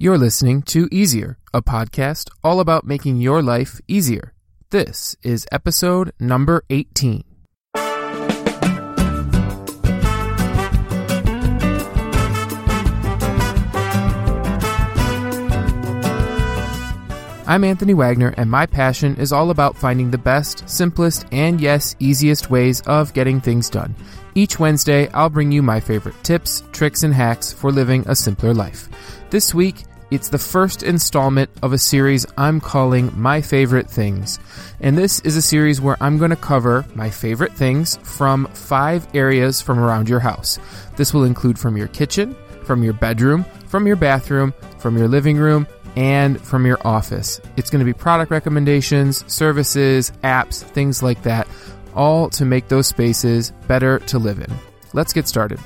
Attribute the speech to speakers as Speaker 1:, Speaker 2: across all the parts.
Speaker 1: You're listening to Easier, a podcast all about making your life easier. This is episode number 18. I'm Anthony Wagner, and my passion is all about finding the best, simplest, and yes, easiest ways of getting things done. Each Wednesday, I'll bring you my favorite tips, tricks, and hacks for living a simpler life. This week, it's the first installment of a series I'm calling My Favorite Things. And this is a series where I'm going to cover my favorite things from five areas from around your house. This will include from your kitchen, from your bedroom, from your bathroom, from your living room, and from your office. It's going to be product recommendations, services, apps, things like that, all to make those spaces better to live in. Let's get started.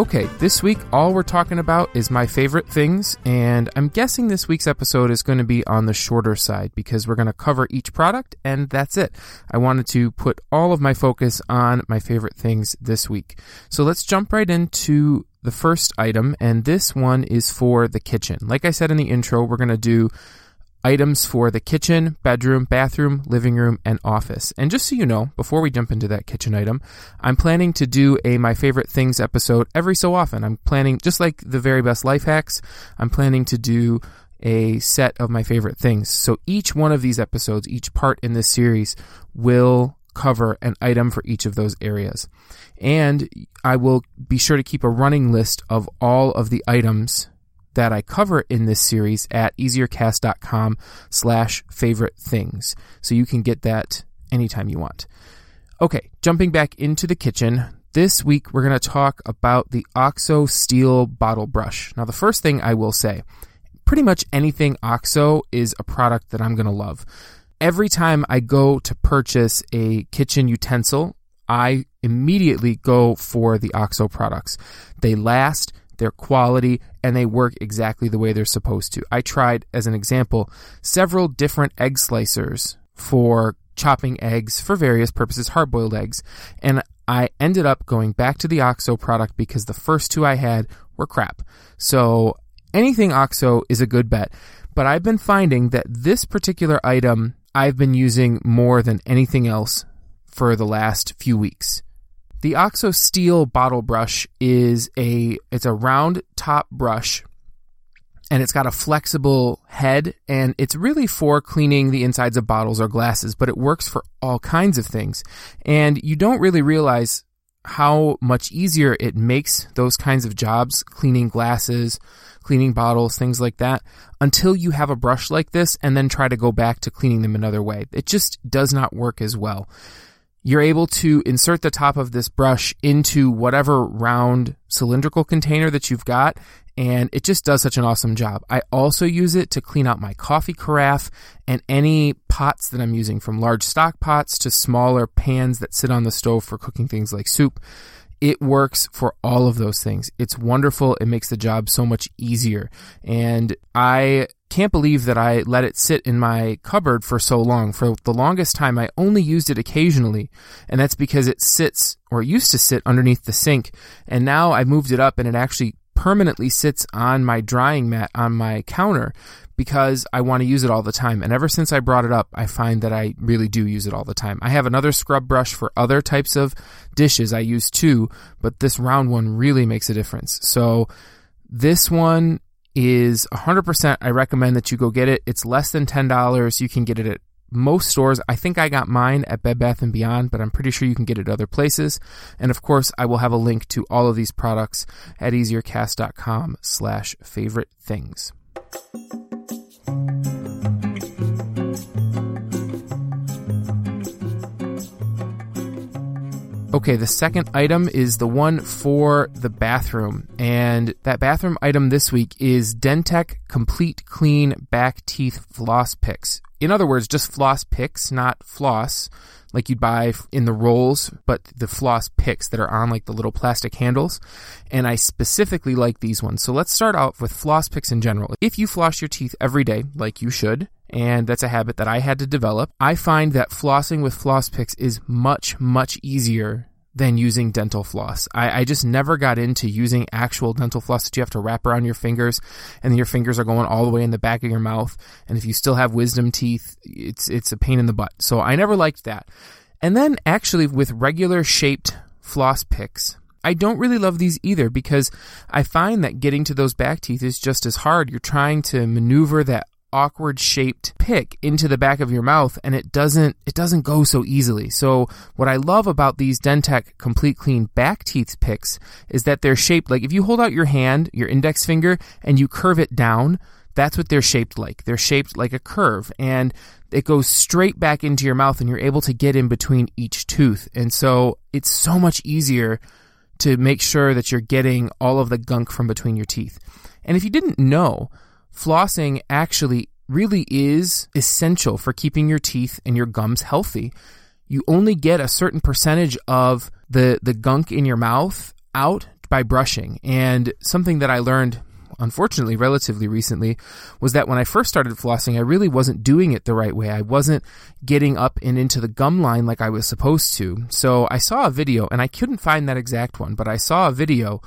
Speaker 1: Okay, this week all we're talking about is my favorite things, and I'm guessing this week's episode is going to be on the shorter side because we're going to cover each product and that's it. I wanted to put all of my focus on my favorite things this week. So let's jump right into the first item, and this one is for the kitchen. Like I said in the intro, we're going to do items for the kitchen, bedroom, bathroom, living room, and office. And just so you know, before we jump into that kitchen item, I'm planning to do a My Favorite Things episode every so often. I'm planning, just like the very best life hacks, I'm planning to do a set of my favorite things. So each one of these episodes, each part in this series will cover an item for each of those areas. And I will be sure to keep a running list of all of the items that I cover in this series at easiercast.com slash favorite things. So you can get that anytime you want. Okay, jumping back into the kitchen. This week we're going to talk about the OXO steel bottle brush. Now the first thing I will say, pretty much anything OXO is a product that I'm going to love. Every time I go to purchase a kitchen utensil, I immediately go for the OXO products. They last, their quality, and they work exactly the way they're supposed to. I tried, as an example, several different egg slicers for chopping eggs for various purposes, hard boiled eggs, and I ended up going back to the OXO product because the first two I had were crap. So anything OXO is a good bet. But I've been finding that this particular item I've been using more than anything else for the last few weeks. The OXO Steel bottle brush is a it's a round top brush and it's got a flexible head and it's really for cleaning the insides of bottles or glasses, but it works for all kinds of things. And you don't really realize how much easier it makes those kinds of jobs, cleaning glasses, cleaning bottles, things like that, until you have a brush like this and then try to go back to cleaning them another way. It just does not work as well you're able to insert the top of this brush into whatever round cylindrical container that you've got and it just does such an awesome job. I also use it to clean out my coffee carafe and any pots that I'm using from large stock pots to smaller pans that sit on the stove for cooking things like soup. It works for all of those things. It's wonderful. It makes the job so much easier. And I can't believe that I let it sit in my cupboard for so long. For the longest time, I only used it occasionally, and that's because it sits, or it used to sit underneath the sink, and now I moved it up and it actually permanently sits on my drying mat on my counter because I want to use it all the time. And ever since I brought it up, I find that I really do use it all the time. I have another scrub brush for other types of dishes I use too, but this round one really makes a difference. So this one is 100%. I recommend that you go get it. It's less than $10. You can get it at most stores. I think I got mine at Bed Bath and Beyond, but I'm pretty sure you can get it at other places. And of course, I will have a link to all of these products at easiercast.com slash favorite things. Okay, the second item is the one for the bathroom. And that bathroom item this week is DenTek Complete Clean Back Teeth Floss Picks. In other words, just floss picks, not floss like you'd buy in the rolls, but the floss picks that are on like the little plastic handles. And I specifically like these ones. So let's start out with floss picks in general. If you floss your teeth every day, like you should, and that's a habit that I had to develop. I find that flossing with floss picks is much, much easier than using dental floss. I, I, just never got into using actual dental floss that you have to wrap around your fingers and your fingers are going all the way in the back of your mouth. And if you still have wisdom teeth, it's, it's a pain in the butt. So I never liked that. And then actually with regular shaped floss picks, I don't really love these either because I find that getting to those back teeth is just as hard. You're trying to maneuver that awkward shaped pick into the back of your mouth and it doesn't it doesn't go so easily. So what I love about these DenTek complete clean back teeth picks is that they're shaped like if you hold out your hand, your index finger and you curve it down, that's what they're shaped like. They're shaped like a curve and it goes straight back into your mouth and you're able to get in between each tooth. And so it's so much easier to make sure that you're getting all of the gunk from between your teeth. And if you didn't know, flossing actually really is essential for keeping your teeth and your gums healthy. You only get a certain percentage of the, the gunk in your mouth out by brushing. And something that I learned, unfortunately, relatively recently, was that when I first started flossing, I really wasn't doing it the right way. I wasn't getting up and into the gum line like I was supposed to. So I saw a video, and I couldn't find that exact one, but I saw a video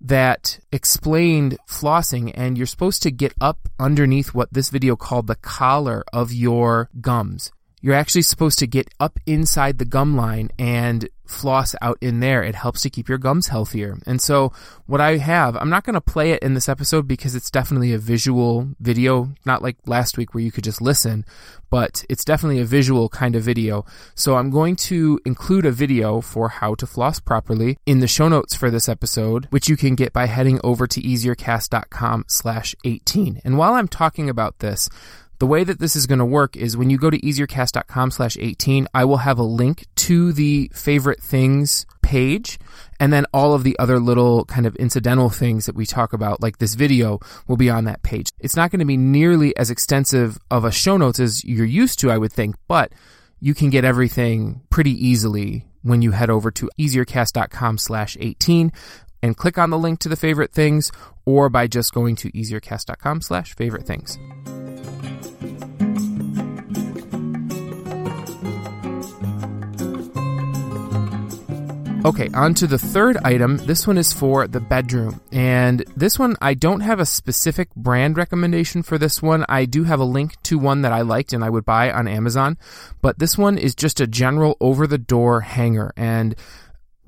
Speaker 1: that explained flossing and you're supposed to get up underneath what this video called the collar of your gums. You're actually supposed to get up inside the gum line and floss out in there. It helps to keep your gums healthier. And so what I have, I'm not going to play it in this episode because it's definitely a visual video, not like last week where you could just listen, but it's definitely a visual kind of video. So I'm going to include a video for how to floss properly in the show notes for this episode, which you can get by heading over to easiercast.com slash 18. And while I'm talking about this, the way that this is going to work is when you go to easiercast.com slash 18, I will have a link to the favorite things page. And then all of the other little kind of incidental things that we talk about, like this video, will be on that page. It's not going to be nearly as extensive of a show notes as you're used to, I would think, but you can get everything pretty easily when you head over to easiercast.com slash 18 and click on the link to the favorite things or by just going to easiercast.com slash favorite things. Okay, on to the third item. This one is for the bedroom. And this one, I don't have a specific brand recommendation for this one. I do have a link to one that I liked and I would buy on Amazon. But this one is just a general over the door hanger. And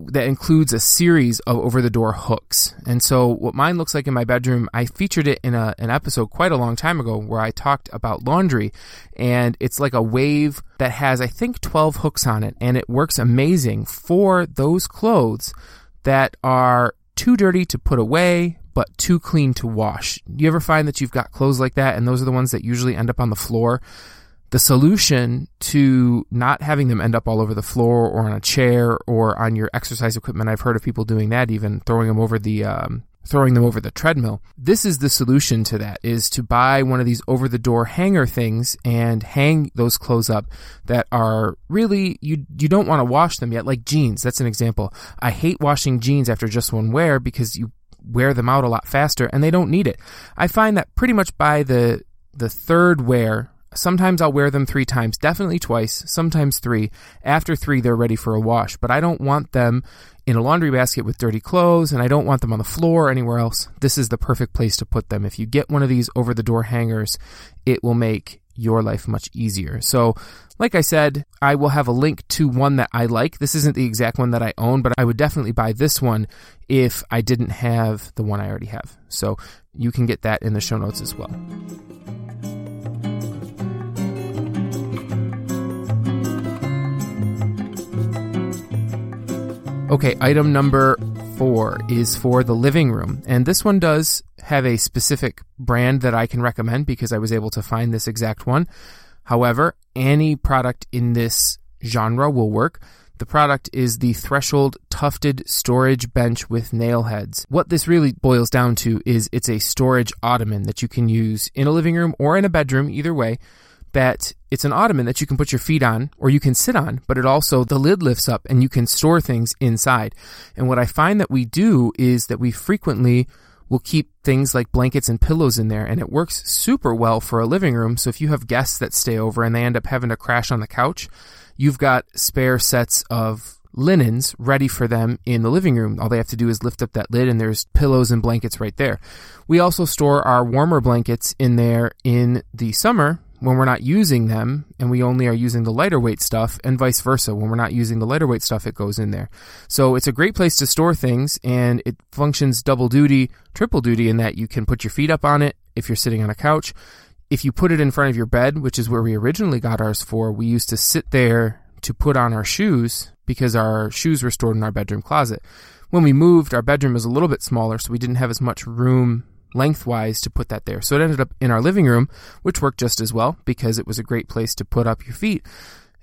Speaker 1: that includes a series of over the door hooks. And so what mine looks like in my bedroom, I featured it in a, an episode quite a long time ago where I talked about laundry and it's like a wave that has, I think, 12 hooks on it and it works amazing for those clothes that are too dirty to put away, but too clean to wash. You ever find that you've got clothes like that and those are the ones that usually end up on the floor? The solution to not having them end up all over the floor or on a chair or on your exercise equipment. I've heard of people doing that, even throwing them over the, um, throwing them over the treadmill. This is the solution to that is to buy one of these over the door hanger things and hang those clothes up that are really you you don't want to wash them yet like jeans. That's an example. I hate washing jeans after just one wear because you wear them out a lot faster and they don't need it. I find that pretty much by the the third wear Sometimes I'll wear them three times, definitely twice, sometimes three. After three, they're ready for a wash, but I don't want them in a laundry basket with dirty clothes and I don't want them on the floor or anywhere else. This is the perfect place to put them. If you get one of these over the door hangers, it will make your life much easier. So, like I said, I will have a link to one that I like. This isn't the exact one that I own, but I would definitely buy this one if I didn't have the one I already have. So, you can get that in the show notes as well. Okay, item number four is for the living room. And this one does have a specific brand that I can recommend because I was able to find this exact one. However, any product in this genre will work. The product is the Threshold Tufted Storage Bench with Nail Heads. What this really boils down to is it's a storage ottoman that you can use in a living room or in a bedroom, either way that it's an ottoman that you can put your feet on or you can sit on, but it also, the lid lifts up and you can store things inside. And what I find that we do is that we frequently We'll keep things like blankets and pillows in there and it works super well for a living room. So if you have guests that stay over and they end up having to crash on the couch, you've got spare sets of linens ready for them in the living room. All they have to do is lift up that lid and there's pillows and blankets right there. We also store our warmer blankets in there in the summer when we're not using them and we only are using the lighter weight stuff and vice versa. When we're not using the lighter weight stuff, it goes in there. So it's a great place to store things and it functions double duty, triple duty in that you can put your feet up on it if you're sitting on a couch. If you put it in front of your bed, which is where we originally got ours for, we used to sit there to put on our shoes because our shoes were stored in our bedroom closet. When we moved, our bedroom was a little bit smaller, so we didn't have as much room lengthwise to put that there. So it ended up in our living room, which worked just as well because it was a great place to put up your feet.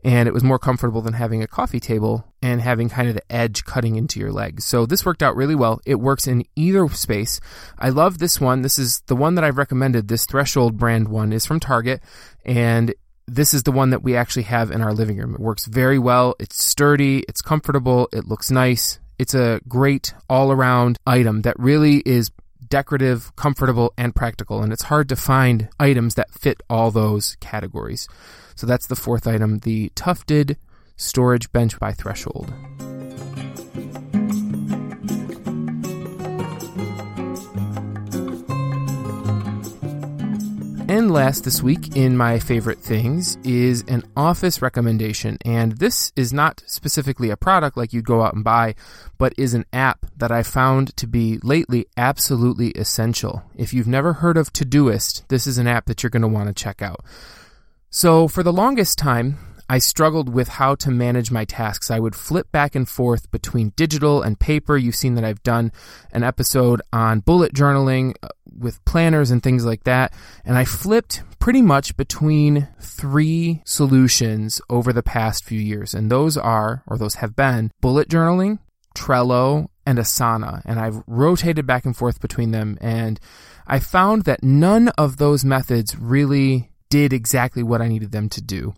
Speaker 1: And it was more comfortable than having a coffee table and having kind of the edge cutting into your legs. So this worked out really well. It works in either space. I love this one. This is the one that I've recommended. This Threshold brand one is from Target and this is the one that we actually have in our living room. It works very well. It's sturdy. It's comfortable. It looks nice. It's a great all around item that really is decorative, comfortable, and practical. And it's hard to find items that fit all those categories. So that's the fourth item, the tufted storage bench by Threshold. And last this week in my favorite things is an office recommendation. And this is not specifically a product like you'd go out and buy, but is an app that I found to be lately absolutely essential. If you've never heard of Todoist, this is an app that you're going to want to check out. So for the longest time, I struggled with how to manage my tasks. I would flip back and forth between digital and paper. You've seen that I've done an episode on bullet journaling with planners and things like that. And I flipped pretty much between three solutions over the past few years. And those are, or those have been, bullet journaling, Trello, and Asana. And I've rotated back and forth between them. And I found that none of those methods really did exactly what I needed them to do.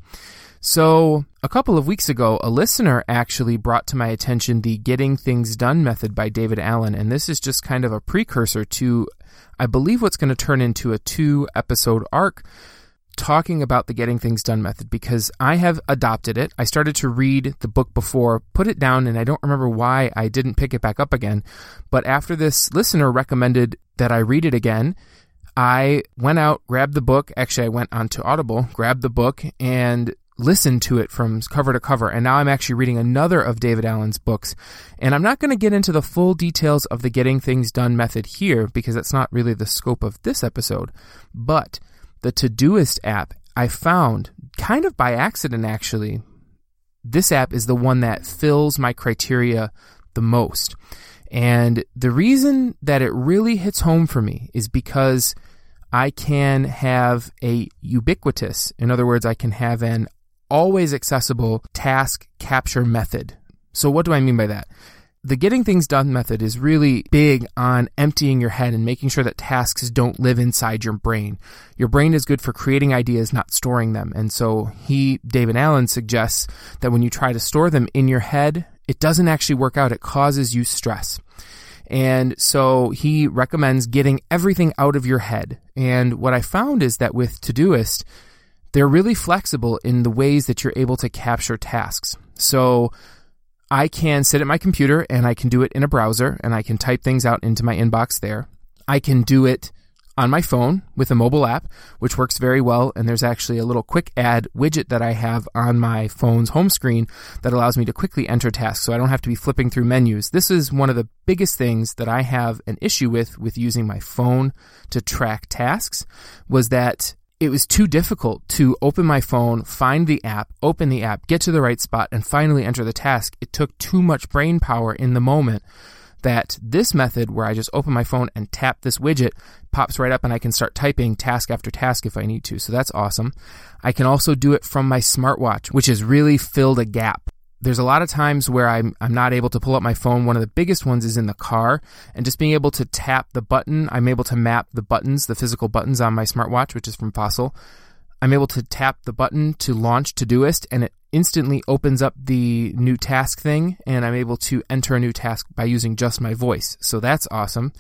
Speaker 1: So, a couple of weeks ago, a listener actually brought to my attention the Getting Things Done method by David Allen, and this is just kind of a precursor to, I believe, what's going to turn into a two episode arc talking about the Getting Things Done method because I have adopted it. I started to read the book before, put it down, and I don't remember why I didn't pick it back up again. But after this listener recommended that I read it again, I went out, grabbed the book. Actually, I went onto Audible, grabbed the book, and listened to it from cover to cover. And now I'm actually reading another of David Allen's books. And I'm not going to get into the full details of the getting things done method here because that's not really the scope of this episode. But the Todoist app I found kind of by accident actually. This app is the one that fills my criteria the most. And the reason that it really hits home for me is because I can have a ubiquitous, in other words, I can have an always accessible task capture method. So what do I mean by that? The getting things done method is really big on emptying your head and making sure that tasks don't live inside your brain. Your brain is good for creating ideas, not storing them. And so he, David Allen, suggests that when you try to store them in your head, it doesn't actually work out. It causes you stress. And so he recommends getting everything out of your head. And what I found is that with Todoist, they're really flexible in the ways that you're able to capture tasks. So I can sit at my computer and I can do it in a browser and I can type things out into my inbox there. I can do it on my phone with a mobile app, which works very well. And there's actually a little quick add widget that I have on my phone's home screen that allows me to quickly enter tasks so I don't have to be flipping through menus. This is one of the biggest things that I have an issue with with using my phone to track tasks was that it was too difficult to open my phone, find the app, open the app, get to the right spot, and finally enter the task. It took too much brain power in the moment that this method where I just open my phone and tap this widget pops right up and I can start typing task after task if I need to. So that's awesome. I can also do it from my smartwatch, which has really filled a gap there's a lot of times where I'm, I'm not able to pull up my phone. One of the biggest ones is in the car and just being able to tap the button. I'm able to map the buttons, the physical buttons on my smartwatch, which is from Fossil. I'm able to tap the button to launch Todoist and it instantly opens up the new task thing and I'm able to enter a new task by using just my voice. So that's awesome.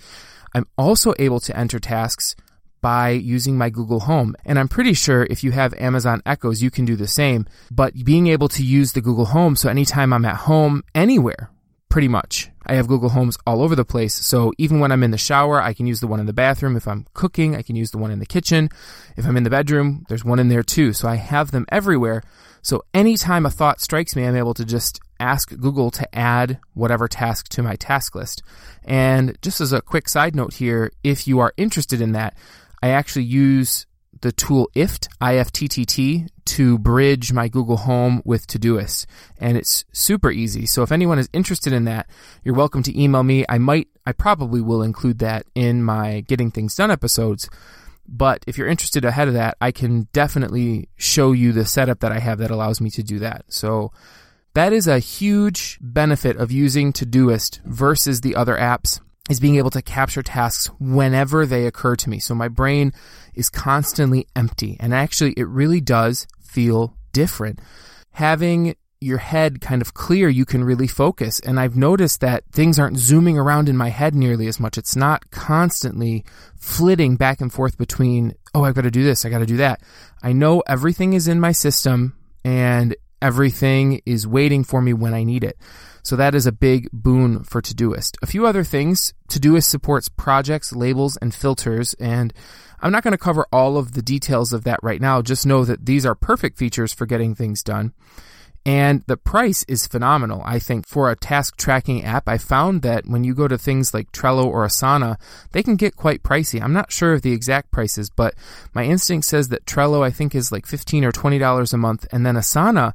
Speaker 1: I'm also able to enter tasks by using my Google Home. And I'm pretty sure if you have Amazon Echoes, you can do the same. But being able to use the Google Home, so anytime I'm at home, anywhere, pretty much. I have Google Homes all over the place. So even when I'm in the shower, I can use the one in the bathroom. If I'm cooking, I can use the one in the kitchen. If I'm in the bedroom, there's one in there too. So I have them everywhere. So anytime a thought strikes me, I'm able to just ask Google to add whatever task to my task list. And just as a quick side note here, if you are interested in that, I actually use the tool IFT, IFTTT, to bridge my Google Home with Todoist. And it's super easy. So if anyone is interested in that, you're welcome to email me. I might, I probably will include that in my Getting Things Done episodes. But if you're interested ahead of that, I can definitely show you the setup that I have that allows me to do that. So that is a huge benefit of using Todoist versus the other apps is being able to capture tasks whenever they occur to me. So my brain is constantly empty. And actually, it really does feel different. Having your head kind of clear, you can really focus. And I've noticed that things aren't zooming around in my head nearly as much. It's not constantly flitting back and forth between, oh, I've got to do this, I got to do that. I know everything is in my system and everything is waiting for me when I need it. So that is a big boon for Todoist. A few other things. Todoist supports projects, labels, and filters, and I'm not going to cover all of the details of that right now. Just know that these are perfect features for getting things done. And the price is phenomenal. I think for a task tracking app, I found that when you go to things like Trello or Asana, they can get quite pricey. I'm not sure of the exact prices, but my instinct says that Trello, I think, is like 15 or $20 a month. And then Asana,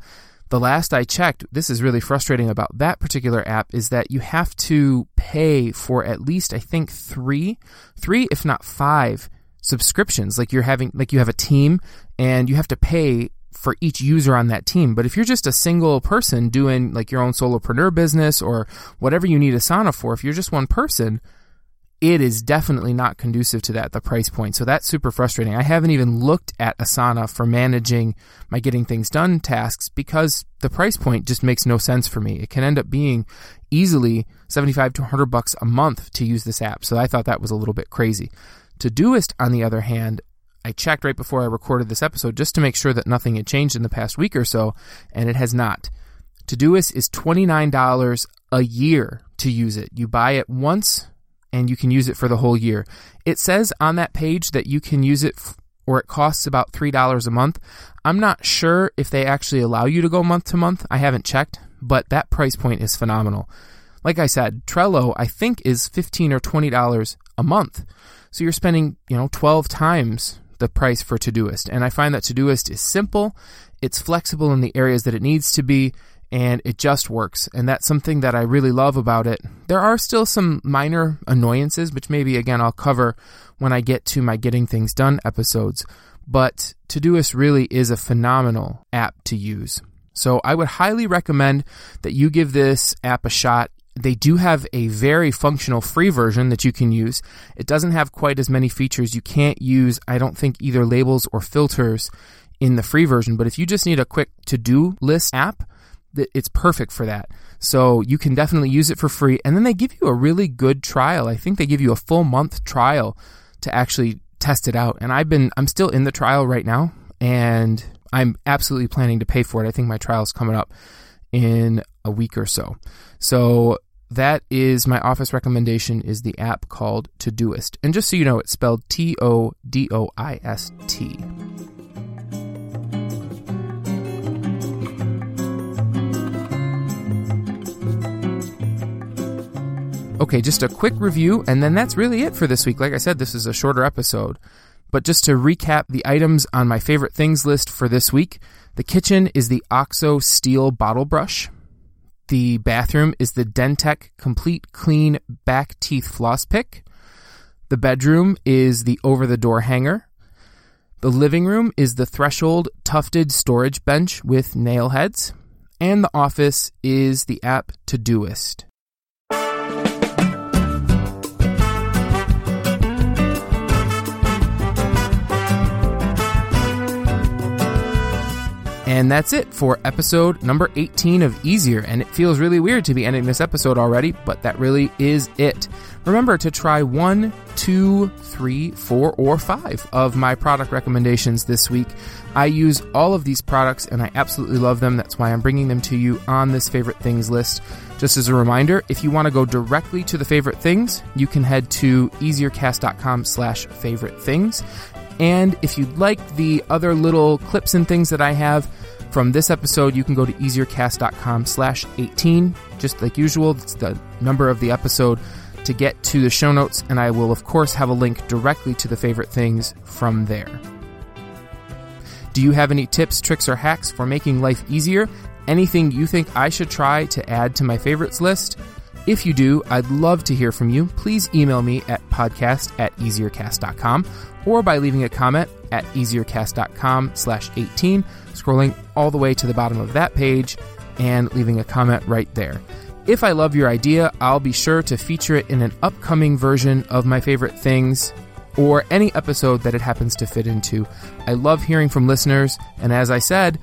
Speaker 1: the last I checked, this is really frustrating about that particular app is that you have to pay for at least, I think, three, three, if not five subscriptions. Like you're having, like you have a team and you have to pay for each user on that team. But if you're just a single person doing like your own solopreneur business or whatever you need Asana for, if you're just one person, it is definitely not conducive to that, the price point. So that's super frustrating. I haven't even looked at Asana for managing my getting things done tasks because the price point just makes no sense for me. It can end up being easily 75 to 100 bucks a month to use this app. So I thought that was a little bit crazy. Todoist, on the other hand, I checked right before I recorded this episode just to make sure that nothing had changed in the past week or so, and it has not. Todoist is $29 a year to use it. You buy it once and you can use it for the whole year. It says on that page that you can use it f- or it costs about $3 a month. I'm not sure if they actually allow you to go month to month. I haven't checked, but that price point is phenomenal. Like I said, Trello I think is 15 or $20 a month. So you're spending, you know, 12 times the price for Todoist. And I find that Todoist is simple, it's flexible in the areas that it needs to be, and it just works. And that's something that I really love about it. There are still some minor annoyances, which maybe again I'll cover when I get to my Getting Things Done episodes. But Todoist really is a phenomenal app to use. So I would highly recommend that you give this app a shot. They do have a very functional free version that you can use. It doesn't have quite as many features. You can't use, I don't think, either labels or filters in the free version. But if you just need a quick to do list app, it's perfect for that. So you can definitely use it for free. And then they give you a really good trial. I think they give you a full month trial to actually test it out. And I've been, I'm still in the trial right now and I'm absolutely planning to pay for it. I think my trial is coming up in a week or so. So that is my office recommendation is the app called Todoist. And just so you know, it's spelled T O D O I S T. Okay, just a quick review, and then that's really it for this week. Like I said, this is a shorter episode. But just to recap the items on my favorite things list for this week the kitchen is the OXO steel bottle brush. The bathroom is the DenTek Complete Clean Back Teeth Floss Pick. The bedroom is the over the door hanger. The living room is the Threshold Tufted Storage Bench with nail heads. And the office is the app Todoist. And that's it for episode number 18 of Easier. And it feels really weird to be ending this episode already, but that really is it. Remember to try one, two, three, four, or five of my product recommendations this week. I use all of these products and I absolutely love them. That's why I'm bringing them to you on this favorite things list. Just as a reminder, if you want to go directly to the favorite things, you can head to easiercast.com slash favorite things. And if you'd like the other little clips and things that I have from this episode, you can go to easiercast.com slash 18. Just like usual, it's the number of the episode to get to the show notes, and I will, of course, have a link directly to the favorite things from there. Do you have any tips, tricks, or hacks for making life easier? Anything you think I should try to add to my favorites list? If you do, I'd love to hear from you. Please email me at podcast at easiercast.com or by leaving a comment at easiercast.com slash 18, scrolling all the way to the bottom of that page and leaving a comment right there. If I love your idea, I'll be sure to feature it in an upcoming version of my favorite things or any episode that it happens to fit into. I love hearing from listeners, and as I said,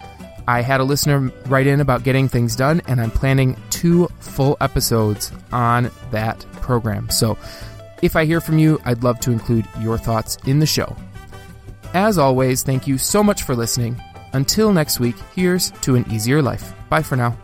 Speaker 1: I had a listener write in about getting things done, and I'm planning two full episodes on that program. So if I hear from you, I'd love to include your thoughts in the show. As always, thank you so much for listening. Until next week, here's to an easier life. Bye for now.